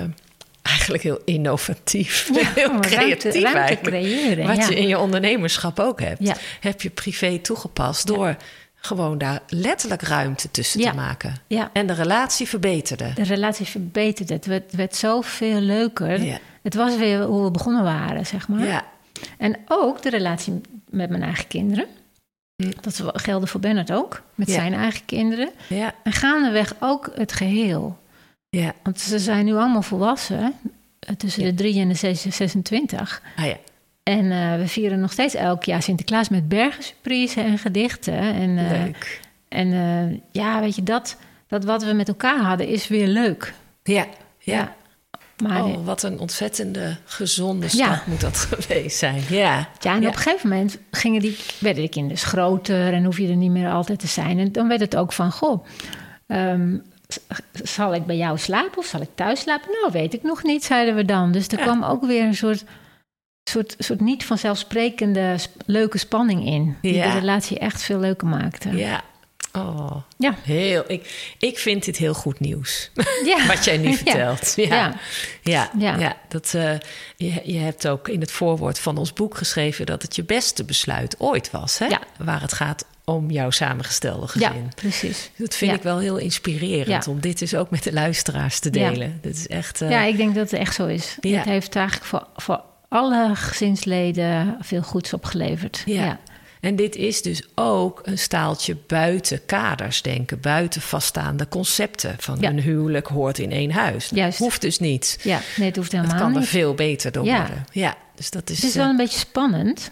Eigenlijk heel innovatief, Ja, [laughs] heel creatief ruimte eigenlijk. creëren, Wat je in je ondernemerschap ook hebt, heb je privé toegepast door gewoon daar letterlijk ruimte tussen Ja. te maken. Ja. En de relatie verbeterde. De relatie verbeterde. Het werd, werd zoveel leuker. Ja. het was weer hoe we begonnen waren, zeg maar. Ja. En ook de relatie met mijn eigen kinderen. Hm. Dat gelden voor Bernard ook, met Ja. zijn eigen kinderen. Ja. En gaandeweg ook het geheel. Ja. Want ze zijn nu allemaal volwassen, eh, tussen Ja. de 3 en de 6 26. Ah ja. En eh, we vieren nog steeds elk jaar Sinterklaas met bergensurprise en gedichten. En, eh, Leuk. en ja, weet je, dat, dat wat we met elkaar hadden is weer leuk. Ja. Ja. Maar Oh, wat een ontzettende gezonde Ja. stap moet dat [laughs] geweest zijn. Ja. Ja, en Ja. op een gegeven moment gingen die, werden de kinderen groter en hoef je er niet meer altijd te zijn. En dan werd het ook van, goh, ehm, zal ik bij jou slapen of zal ik thuis slapen? Nou, weet ik nog niet, zeiden we dan. Dus er Ja. kwam ook weer een soort, soort, soort niet vanzelfsprekende sp- leuke spanning in. Die de relatie echt veel leuker maakte. Ja. Oh, Ja. heel. Ik, ik vind dit heel goed nieuws. Ja. [laughs] Wat jij nu Ja. vertelt. Ja. Ja. Ja. Ja. Ja. dat, eh, je, je hebt ook in het voorwoord van ons boek geschreven dat het je beste besluit ooit was. Hè? Ja. Waar het gaat om jouw samengestelde Ja, gezin. precies. Dat vind Ja. ik wel heel inspirerend Ja. om dit dus ook met de luisteraars te Ja. delen. Dit is echt. eh, Ja, ik denk dat het echt zo is. Ja. Het heeft eigenlijk voor, voor alle gezinsleden veel goeds opgeleverd. Ja. En dit is dus ook een staaltje buiten kaders denken, buiten vaststaande concepten van Ja. een huwelijk hoort in één huis. Dat Juist. hoeft dus niet. Ja, nee, het hoeft Het helemaal kan er niet. veel beter door Ja. worden. Ja, dus dat is. Het is eh, wel een beetje spannend.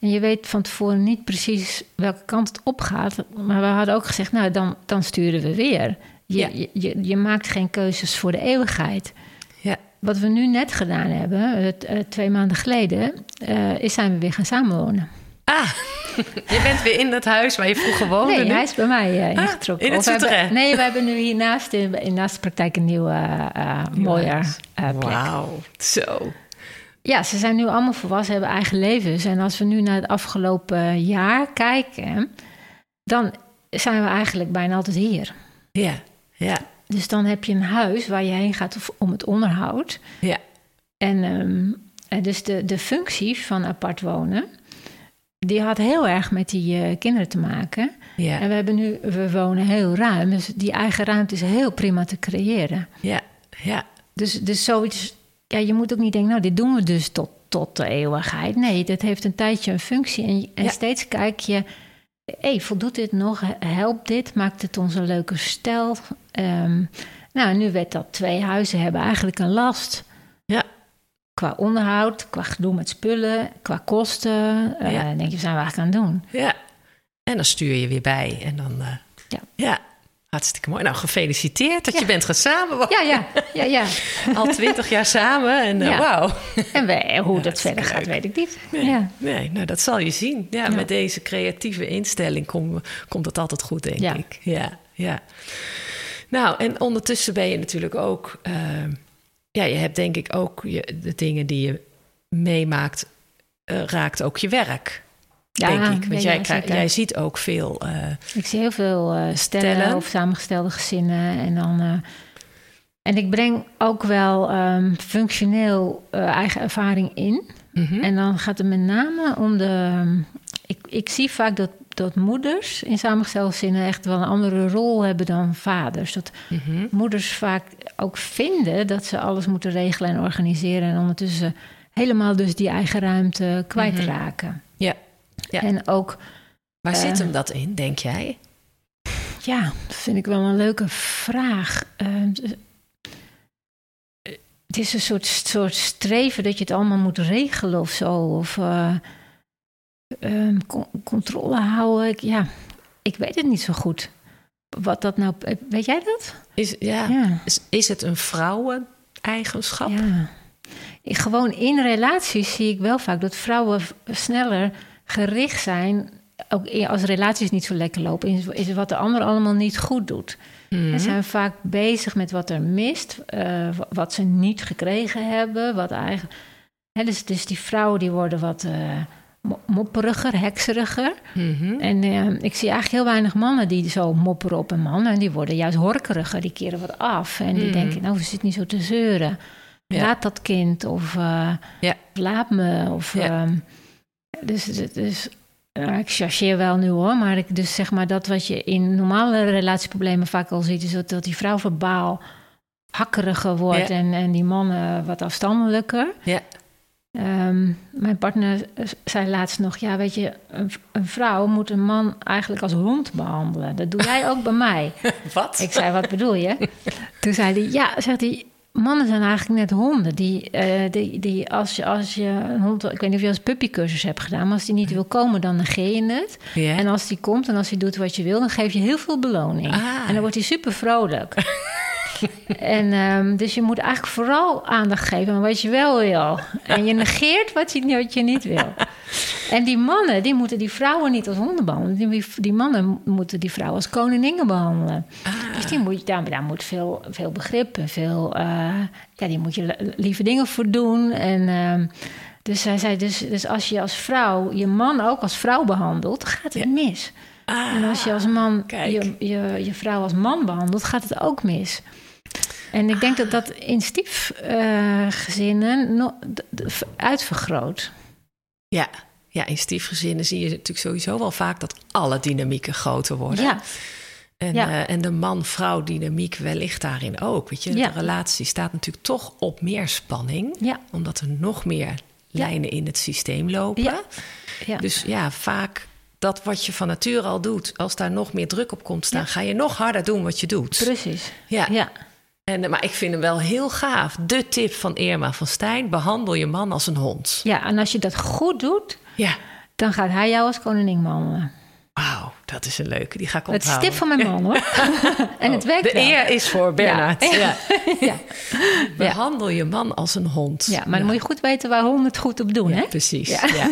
En je weet van tevoren niet precies welke kant het opgaat. Maar we hadden ook gezegd, nou, dan, dan sturen we weer. Je, Ja. je, je, je maakt geen keuzes voor de eeuwigheid. ja, Wat we nu net gedaan hebben, het, eh, twee maanden geleden, eh, is zijn we weer gaan samenwonen. Ah, je bent weer in dat huis waar je vroeger woonde. nee, nu? hij is bij mij eh, Ah, ingetrokken. in het hebben-. Nee, we hebben nu hiernaast in, in naast de praktijk een nieuwe, eh, Nieuw mooier eh, plek. Wauw, zo. Ja, ze zijn nu allemaal volwassen, hebben eigen levens. En als we nu naar het afgelopen jaar kijken, dan zijn we eigenlijk bijna altijd hier. Ja, ja, Dus dan heb je een huis waar je heen gaat om het onderhoud. ja. En, ehm, dus de, de functie van apart wonen, die had heel erg met die eh, kinderen te maken. Ja, En we hebben nu, we wonen heel ruim, dus die eigen ruimte is heel prima te creëren. ja, ja. Dus, dus zoiets, ja, je moet ook niet denken, nou, dit doen we dus tot, tot de eeuwigheid. Nee, dat heeft een tijdje een functie. En, en Ja. steeds kijk je, hé, voldoet dit nog? Helpt dit? Maakt het ons een leuke stijl? Ehm, nou, nu werd dat twee huizen hebben eigenlijk een last. Qua onderhoud, qua gedoe met spullen, qua kosten. Eh, Ja. denk je, zijn we eigenlijk aan het doen? Ja. En dan stuur je weer bij. En dan, eh, Ja. ja, hartstikke mooi. Nou, gefeliciteerd dat Ja. je bent gaan samenwonen. Ja, ja, ja, ja. [laughs] Al twintig jaar samen. En eh, wauw. En hoe dat verder gaat, leuk. weet ik niet. Nee, Ja. nee, nou dat zal je zien. Ja, met deze creatieve instelling kom, komt het altijd goed, denk ik. Ja, ja. Nou, en ondertussen ben je natuurlijk ook... ja, je hebt denk ik ook je, de dingen die je meemaakt... eh, raakt ook je werk, Ja, denk ik. Want ja, jij, jij ziet ook veel... eh, Ik zie heel veel eh, stellen, Stellen. of samengestelde gezinnen. En, dan, en ik breng ook wel ehm, functioneel eigen ervaring in. mhm. En dan gaat het met name om de. ehm, ik, ik zie vaak dat, dat moeders in samengestelde gezinnen echt wel een andere rol hebben dan vaders. Dat Mhm. moeders vaak ook vinden dat ze alles moeten regelen en organiseren. En ondertussen helemaal dus die eigen ruimte kwijtraken. Ja. Ja. En ook Waar Eh. zit hem dat in, denk jij? Ja, dat vind ik wel een leuke vraag. Eh, het is een soort, soort streven dat je het allemaal moet regelen of zo. Of eh, ehm, con- controle houden. Ik, ja, ik weet het niet zo goed. Wat dat nou... Weet jij dat? Is, ja. Ja. Is, is het een vrouwen-eigenschap? ja. Ik, gewoon in relaties zie ik wel vaak dat vrouwen sneller gericht zijn... Ook als relaties niet zo lekker lopen, is, is wat de ander allemaal niet goed doet. Mhm. Ze zijn vaak bezig met wat er mist, eh, wa- wat ze niet gekregen hebben. Wat eigen... Hè, dus, dus die vrouwen die worden wat eh, mopperiger, hekseriger. Mhm. En eh, ik zie eigenlijk heel weinig mannen die zo mopperen op een man. En die worden juist horkeriger, die keren wat af. En die Mhm. denken, nou, zit niet zo te zeuren. Ja. Laat dat kind of Ja. laat me. Of, Ja. ehm, dus dus ik chargeer wel nu hoor, maar ik, dus zeg maar dat wat je in normale relatieproblemen vaak al ziet, is dat, dat die vrouw verbaal hakkeriger wordt en, en die mannen wat afstandelijker. Ja. Ehm, mijn partner zei laatst nog: Ja, weet je, een, een vrouw moet een man eigenlijk als hond behandelen. Dat doe jij ook bij mij. [laughs] Wat? Ik zei: Wat bedoel je? [laughs] Toen zei hij: Ja, zegt hij. Mannen zijn eigenlijk net honden. Die, eh, die, die als, je, als je een hond, ik weet niet of je als puppycursus hebt gedaan, maar als die niet wil komen, dan negeer je het. En als die komt en als hij doet wat je wil, dan geef je heel veel beloning. Ah. En dan wordt hij super vrolijk. [laughs] [laughs] en ehm, dus je moet eigenlijk vooral aandacht geven aan wat je wel wil. En je negeert wat je, wat je niet wil. En die mannen, die moeten die vrouwen niet als honden behandelen. Die, die mannen moeten die vrouwen als koninginnen behandelen. Dus die moet, daar, daar moet veel, veel begrip en veel... eh, ja, die moet je li- lieve dingen voor doen. En... ehm, dus hij zei, dus, dus als je als vrouw je man ook als vrouw behandelt, gaat het mis. Ah, En als je als man kijk. je, je, je vrouw als man behandelt, gaat het ook mis. En ik denk dat dat in stiefgezinnen nog d- d- uitvergroot. ja. ja, in stiefgezinnen zie je natuurlijk sowieso wel vaak dat alle dynamieken groter worden. Ja, En, Ja. eh, en de man-vrouw dynamiek wellicht daarin ook. Weet je, Ja. de relatie staat natuurlijk toch op meer spanning. ja, Omdat er nog meer lijnen in het systeem lopen. Dus ja, vaak dat wat je van nature al doet, als daar nog meer druk op komt staan, ga je nog harder doen wat je doet. precies. Ja. Ja, En, eh, maar ik vind hem wel heel gaaf. De tip van Irma van Stijn: behandel je man als een hond. ja, en als je dat goed doet, Ja, dan gaat hij jou als koningin behandelen. Wauw, dat is een leuke. Die ga ik Het is onthouden. tip van mijn man hoor. [laughs] en het werkt De wel. eer is voor Bernard. Ja. Ja. Ja. [laughs] Behandel je man als een hond. ja, maar dan moet je goed weten waar honden het goed op doen. Ja, hè? precies. Ja.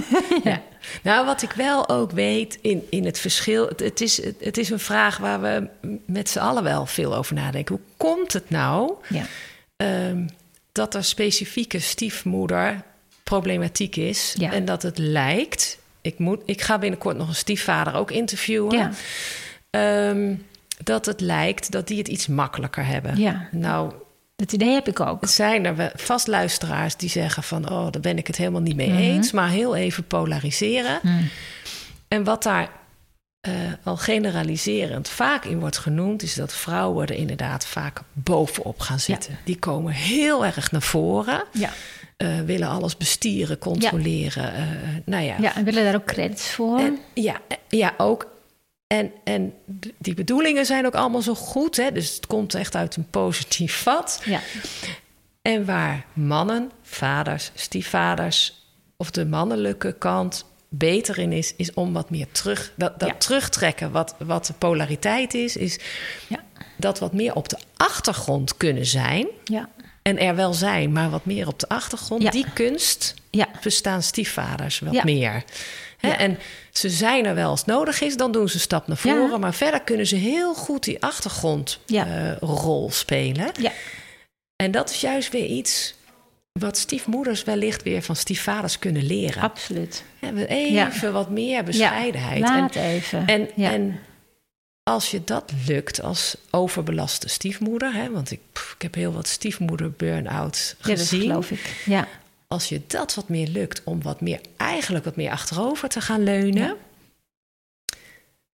[laughs] Nou, wat ik wel ook weet in, in het verschil... Het, het, is, het is een vraag waar we met z'n allen wel veel over nadenken. Hoe komt het nou Ja. ehm, dat er specifieke stiefmoederproblematiek is... Ja. en dat het lijkt... Ik, moet, ik ga binnenkort nog een stiefvader ook interviewen... Ja. Ehm, dat het lijkt dat die het iets makkelijker hebben. Ja. Nou, Dat idee heb ik ook. zijn er vast luisteraars die zeggen van... oh, daar ben ik het helemaal niet mee Mhm. eens. Maar heel even polariseren. Hmm. En wat daar eh, al generaliserend vaak in wordt genoemd... is dat vrouwen er inderdaad vaak bovenop gaan zitten. Die komen heel erg naar voren. Ja. Eh, willen alles bestieren, controleren. eh, nou ja, ja, en willen daar ook credits voor. en, ja, eh, ja, ook. En, en die bedoelingen zijn ook allemaal zo goed. Hè? Dus het komt echt uit een positief vat. ja. En waar mannen, vaders, stiefvaders of de mannelijke kant beter in is, is om wat meer terug. Dat, dat Ja. terugtrekken, wat, wat de polariteit is, is Ja. dat wat meer op de achtergrond kunnen zijn. Ja. En er wel zijn, maar wat meer op de achtergrond. Ja. Die kunst Ja. bestaan stiefvaders wat Ja. meer. Hè. En ze zijn er wel als nodig is, dan doen ze een stap naar voren. Maar verder kunnen ze heel goed die achtergrondrol spelen. Ja. En dat is juist weer iets wat stiefmoeders wellicht weer van stiefvaders kunnen leren. Absoluut. Even wat meer bescheidenheid. Ja, en, laat even. en, en als je dat lukt als overbelaste stiefmoeder... Hè, want ik, pff, ik heb heel wat stiefmoeder burn-out ja, dat gezien geloof ik. Ja. als je dat wat meer lukt om wat meer, eigenlijk wat meer achterover te gaan leunen, Ja.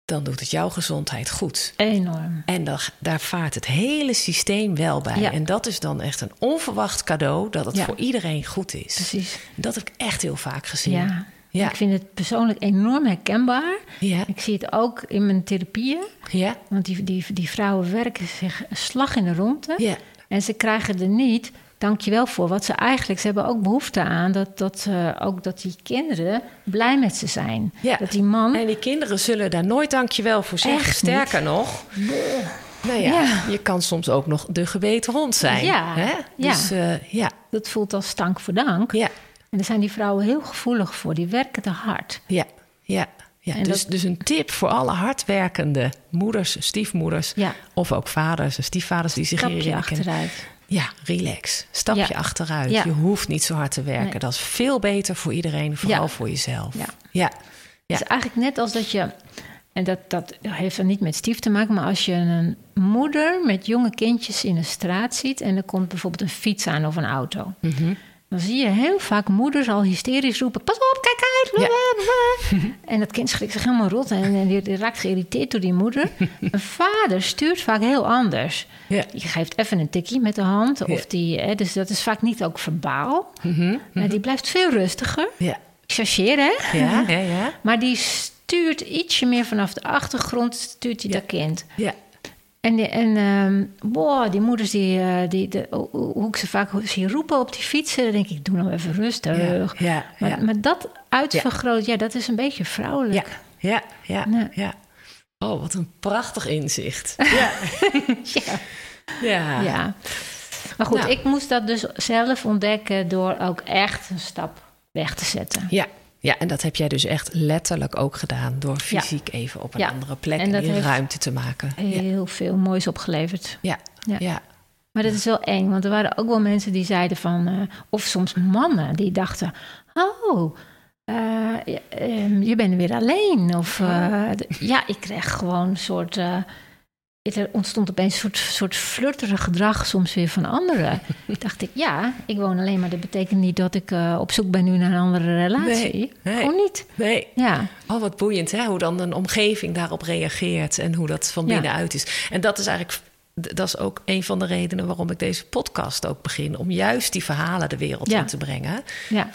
dan doet het jouw gezondheid goed. Enorm. En dan, daar vaart het hele systeem wel bij. Ja. En dat is dan echt een onverwacht cadeau dat het Ja. voor iedereen goed is. Precies. Dat heb ik echt heel vaak gezien. Ja. Ja. Ik vind het persoonlijk enorm herkenbaar. Ja, Ik zie het ook in mijn therapieën. ja, Want die, die, die vrouwen werken zich een slag in de ronde. ja. En ze krijgen er niet, dankjewel voor, wat ze eigenlijk... Ze hebben ook behoefte aan dat, dat, eh, ook dat die kinderen blij met ze zijn. Ja. Dat die man... En die kinderen zullen daar nooit dankjewel voor zeggen. Echt Sterker nog, nou ja, Ja. je kan soms ook nog de gebeten hond zijn. Ja, Hè? ja. Dus eh, ja, Dat voelt als stank voor dank. ja, En daar zijn die vrouwen heel gevoelig voor. Die werken te hard. Ja, ja. ja. En Dus, dat- dus een tip voor alle hardwerkende moeders, stiefmoeders... Ja. of ook vaders en stiefvaders die zich Stapje hierin kennen. achteruit. Ja, relax. Stapje Ja. achteruit. Ja. Je hoeft niet zo hard te werken. Nee. Dat is veel beter voor iedereen, vooral voor jezelf. Ja. ja. Het is eigenlijk net als dat je... En dat, dat heeft dan niet met stief te maken... maar als je een moeder met jonge kindjes in de straat ziet... en er komt bijvoorbeeld een fiets aan of een auto... Mhm. Dan zie je heel vaak moeders al hysterisch roepen... pas op, kijk eruit. En dat kind schrikt zich helemaal rot en, en die, die raakt geïrriteerd door die moeder. [laughs] Een vader stuurt vaak heel anders. Ja. Die geeft even een tikje met de hand. Of die, hè, dus dat is vaak niet ook verbaal. Maar die blijft veel rustiger. Ja. Hè? Ja, ja, ja. [laughs] Maar die stuurt ietsje meer vanaf de achtergrond, stuurt hij dat kind. Ja. En, die, en ehm, wow, die moeders, die, eh, die, de, hoe ik ze vaak zie roepen op die fietsen, dan denk ik, doe nou even rustig. Ja, ja, maar, ja. maar dat uitvergroot, ja. dat is een beetje vrouwelijk. Ja, ja, Nee. ja. Oh, wat een prachtig inzicht. [laughs] Ja. [laughs] Ja. ja. Ja. Maar goed, Nou. ik moest dat dus zelf ontdekken door ook echt een stap weg te zetten. Ja. Ja, en dat heb jij dus echt letterlijk ook gedaan door fysiek even op een Ja. andere plek En en, dat die ruimte te maken. Ja, Heel veel moois opgeleverd. ja, Ja. Maar dat is wel eng, want er waren ook wel mensen die zeiden van... eh, of soms mannen die dachten... Oh, eh, je- ehm, je bent weer alleen. Of eh, ja, ik kreeg gewoon een soort... er ontstond opeens een soort, soort flirterig gedrag soms weer van anderen. [laughs] dacht ik, ja, ik woon alleen, maar dat betekent niet dat ik eh, op zoek ben nu naar een andere relatie. Nee, nee. Gewoon niet. Nee. Ja, Oh, wat boeiend, hè? Hoe dan een omgeving daarop reageert en hoe dat van Ja. binnenuit is. En dat is eigenlijk, dat is ook een van de redenen waarom ik deze podcast ook begin. Om juist die verhalen de wereld Ja. in te brengen. ja,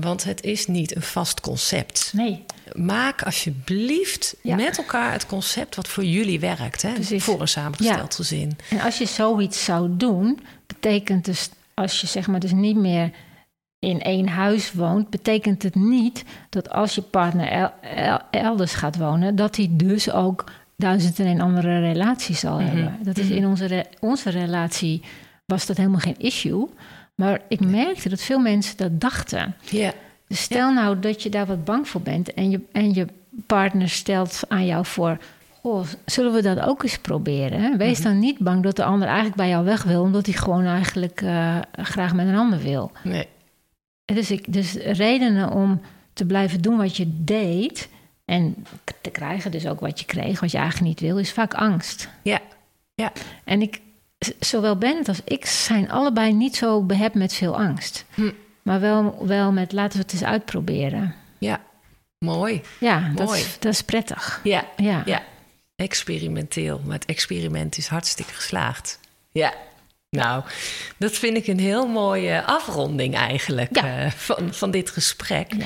Want het is niet een vast concept. nee. Maak alsjeblieft Ja. met elkaar het concept wat voor jullie werkt. Hè? Precies. Voor een samengesteld Ja. gezin. En als je zoiets zou doen, betekent dus, als je zeg maar dus niet meer in één huis woont, betekent het niet dat als je partner el- el- elders gaat wonen, dat hij dus ook duizend en een andere relaties zal hebben. Dat is in onze, re- onze relatie was dat helemaal geen issue. Maar ik merkte dat veel mensen dat dachten. Ja. Dus stel nou dat je daar wat bang voor bent en je, en je partner stelt aan jou voor. Goh, zullen we dat ook eens proberen? Wees dan niet bang dat de ander eigenlijk bij jou weg wil, omdat hij gewoon eigenlijk eh, graag met een ander wil. Nee. Dus, ik, dus redenen om te blijven doen wat je deed en te krijgen dus ook wat je kreeg, wat je eigenlijk niet wil, is vaak angst. Ja. Ja. En ik, zowel Bennett als ik zijn allebei niet zo behept met veel angst. Hm. Maar wel, wel met laten we het eens uitproberen. Ja. Mooi. Ja, dat Mooi. is, dat is prettig. Ja. Ja. Ja. Experimenteel. Maar het experiment is hartstikke geslaagd. Ja. Nou, dat vind ik een heel mooie afronding eigenlijk Ja. eh, van, van dit gesprek. Ja.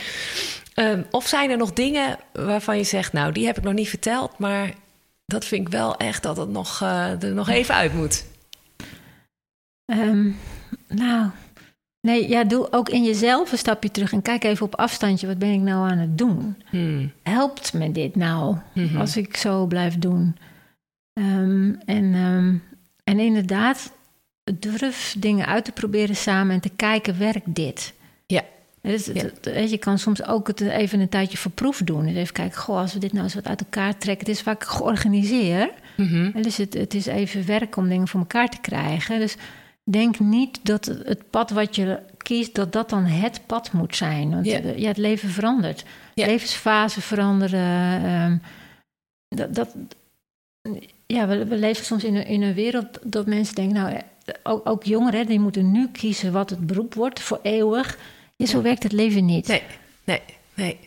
Ehm, of zijn er nog dingen waarvan je zegt, nou, die heb ik nog niet verteld, maar dat vind ik wel echt dat het nog, eh, er nog even uit moet. Ehm, nou, nee, ja, doe ook in jezelf een stapje terug en kijk even op afstandje. Wat ben ik nou aan het doen? Hmm. Helpt me dit nou Mhm. als ik zo blijf doen? Ehm, en, ehm, en inderdaad, durf dingen uit te proberen samen en te kijken, werkt dit? Ja. Dus, Ja. het- weet je, kan soms ook het even een tijdje voor proef doen. Dus even kijken, goh, als we dit nou eens wat uit elkaar trekken. Het is vaak georganiseerd. Mhm. En Dus het, het is even werk om dingen voor elkaar te krijgen. Dus denk niet dat het- pad wat je kiest, dat dat dan het pad moet zijn. Want Ja. ja. ja, het leven verandert. Ja. Levensfasen veranderen. ehm, dat, dat, ja, we, we leven soms in een, in een wereld dat mensen denken, nou, eh, ook, ook jongeren, die moeten nu kiezen wat het beroep wordt voor eeuwig. Ja, zo werkt het leven niet. Nee, nee, nee.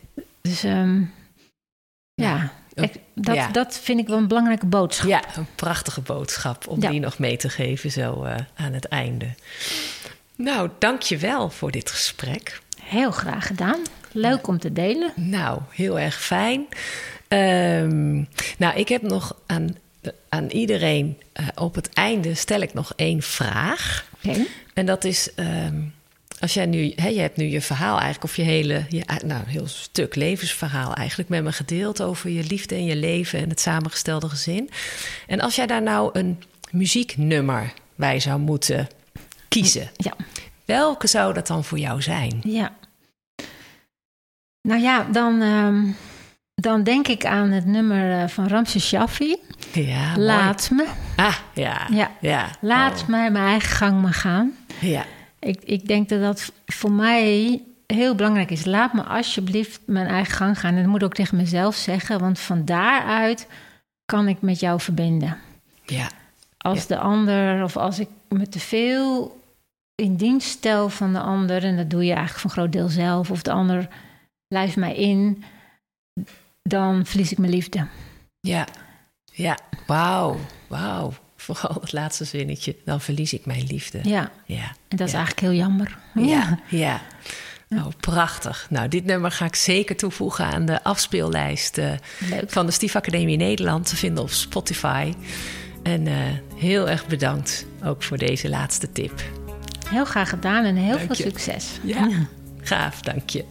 Dus ehm, Ja. Ik- dat, Ja. dat vind ik wel een belangrijke boodschap. Ja, een prachtige boodschap om Ja. die nog mee te geven zo eh, aan het einde. Nou, dank je wel voor dit gesprek. Heel graag gedaan. Leuk om te delen. Nou, heel erg fijn. Ehm, nou, ik heb nog aan, aan iedereen eh, op het einde stel ik nog één vraag. En dat is, ehm, als jij nu, hè, je hebt nu je verhaal eigenlijk, of je hele, je, nou, een heel stuk levensverhaal eigenlijk met me gedeeld over je liefde en je leven en het samengestelde gezin. En als jij daar nou een muzieknummer bij zou moeten kiezen, Ja. welke zou dat dan voor jou zijn? ja. Nou ja, dan, ehm, dan denk ik aan het nummer eh, van Ramses Shaffi. Ja, mooi. Laat me. Ah, ja. Ja. ja. Laat Oh, mij mijn eigen gang maar gaan. Ja, Ik, ik denk dat dat voor mij heel belangrijk is. Laat me alsjeblieft mijn eigen gang gaan. En dat moet ik ook tegen mezelf zeggen. Want van daaruit kan ik met jou verbinden. ja, Als Ja. de ander of als ik me te veel in dienst stel van de ander, en dat doe je eigenlijk voor een groot deel zelf, of de ander luister mij in, dan verlies ik mijn liefde. Ja, ja. Wauw, wauw. Vooral het laatste zinnetje. Dan verlies ik mijn liefde. Ja, Ja, en dat is Ja. eigenlijk heel jammer. ja, ja. Oh, prachtig. Nou, dit nummer ga ik zeker toevoegen aan de afspeellijst eh, van de Stiefacademie Nederland te vinden op Spotify. En eh, heel erg bedankt ook voor deze laatste tip. Heel graag gedaan en heel Dank veel je. succes. Ja, gaaf, dank je.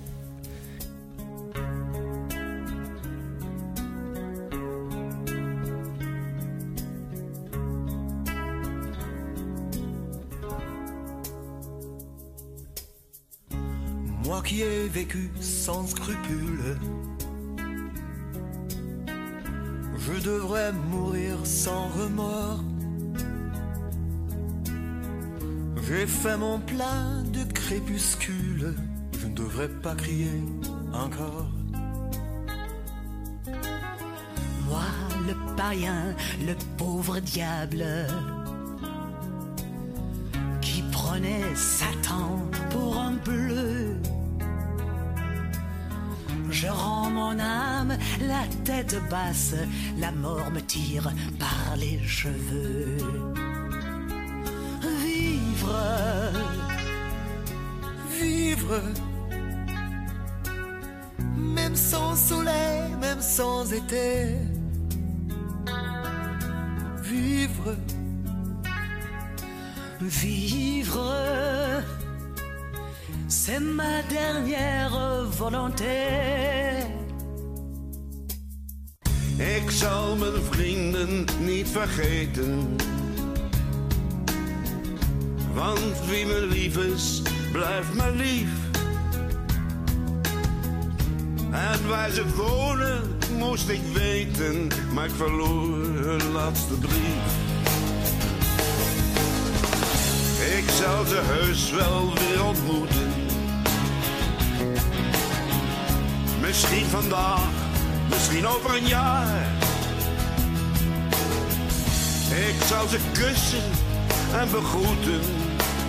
Vécu sans scrupule, je devrais mourir sans remords. J'ai fait mon plein de crépuscule, je ne devrais pas crier encore. Moi, le païen, le pauvre diable, qui prenait Satan Je rends mon âme la tête basse, la mort me tire par les cheveux. Vivre, Vivre, même sans soleil, même sans été. Vivre, vivre, c'est ma dernière volonté. Ik zal mijn vrienden niet vergeten. Want wie me lief is, blijft me lief. En waar ze wonen, moest ik weten, maar ik verloor hun laatste brief. Ik zal ze heus wel weer ontmoeten. Misschien vandaag, misschien over een jaar. Ik zal ze kussen en begroeten,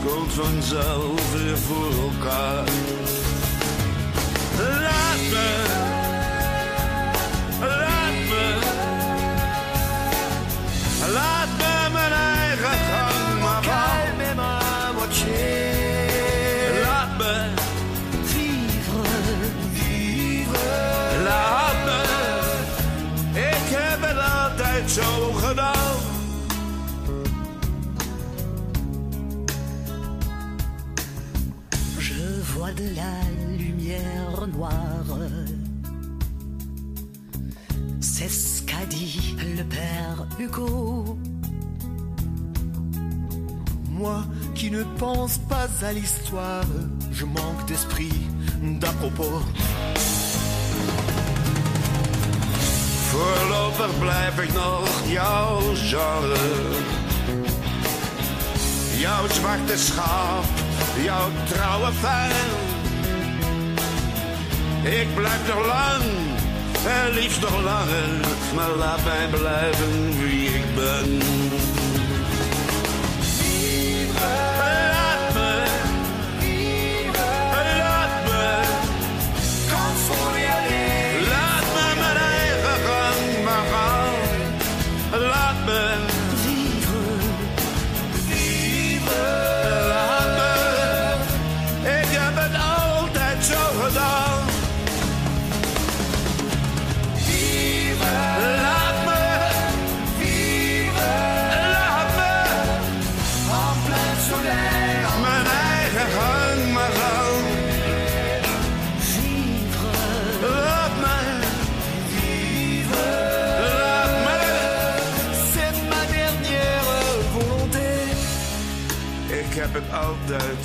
komt vanzelf weer voor elkaar. Laat me, le père Hugo. Moi qui ne pense pas à l'histoire, je manque d'esprit d'à propos. Voorlopig blijf ik nog jouw genre. Jouw zwarte schaap, jouw trouwe fan. Ik blijf nog lang, en liefst nog langer. Maar laat mij blijven wie ik ben. Ik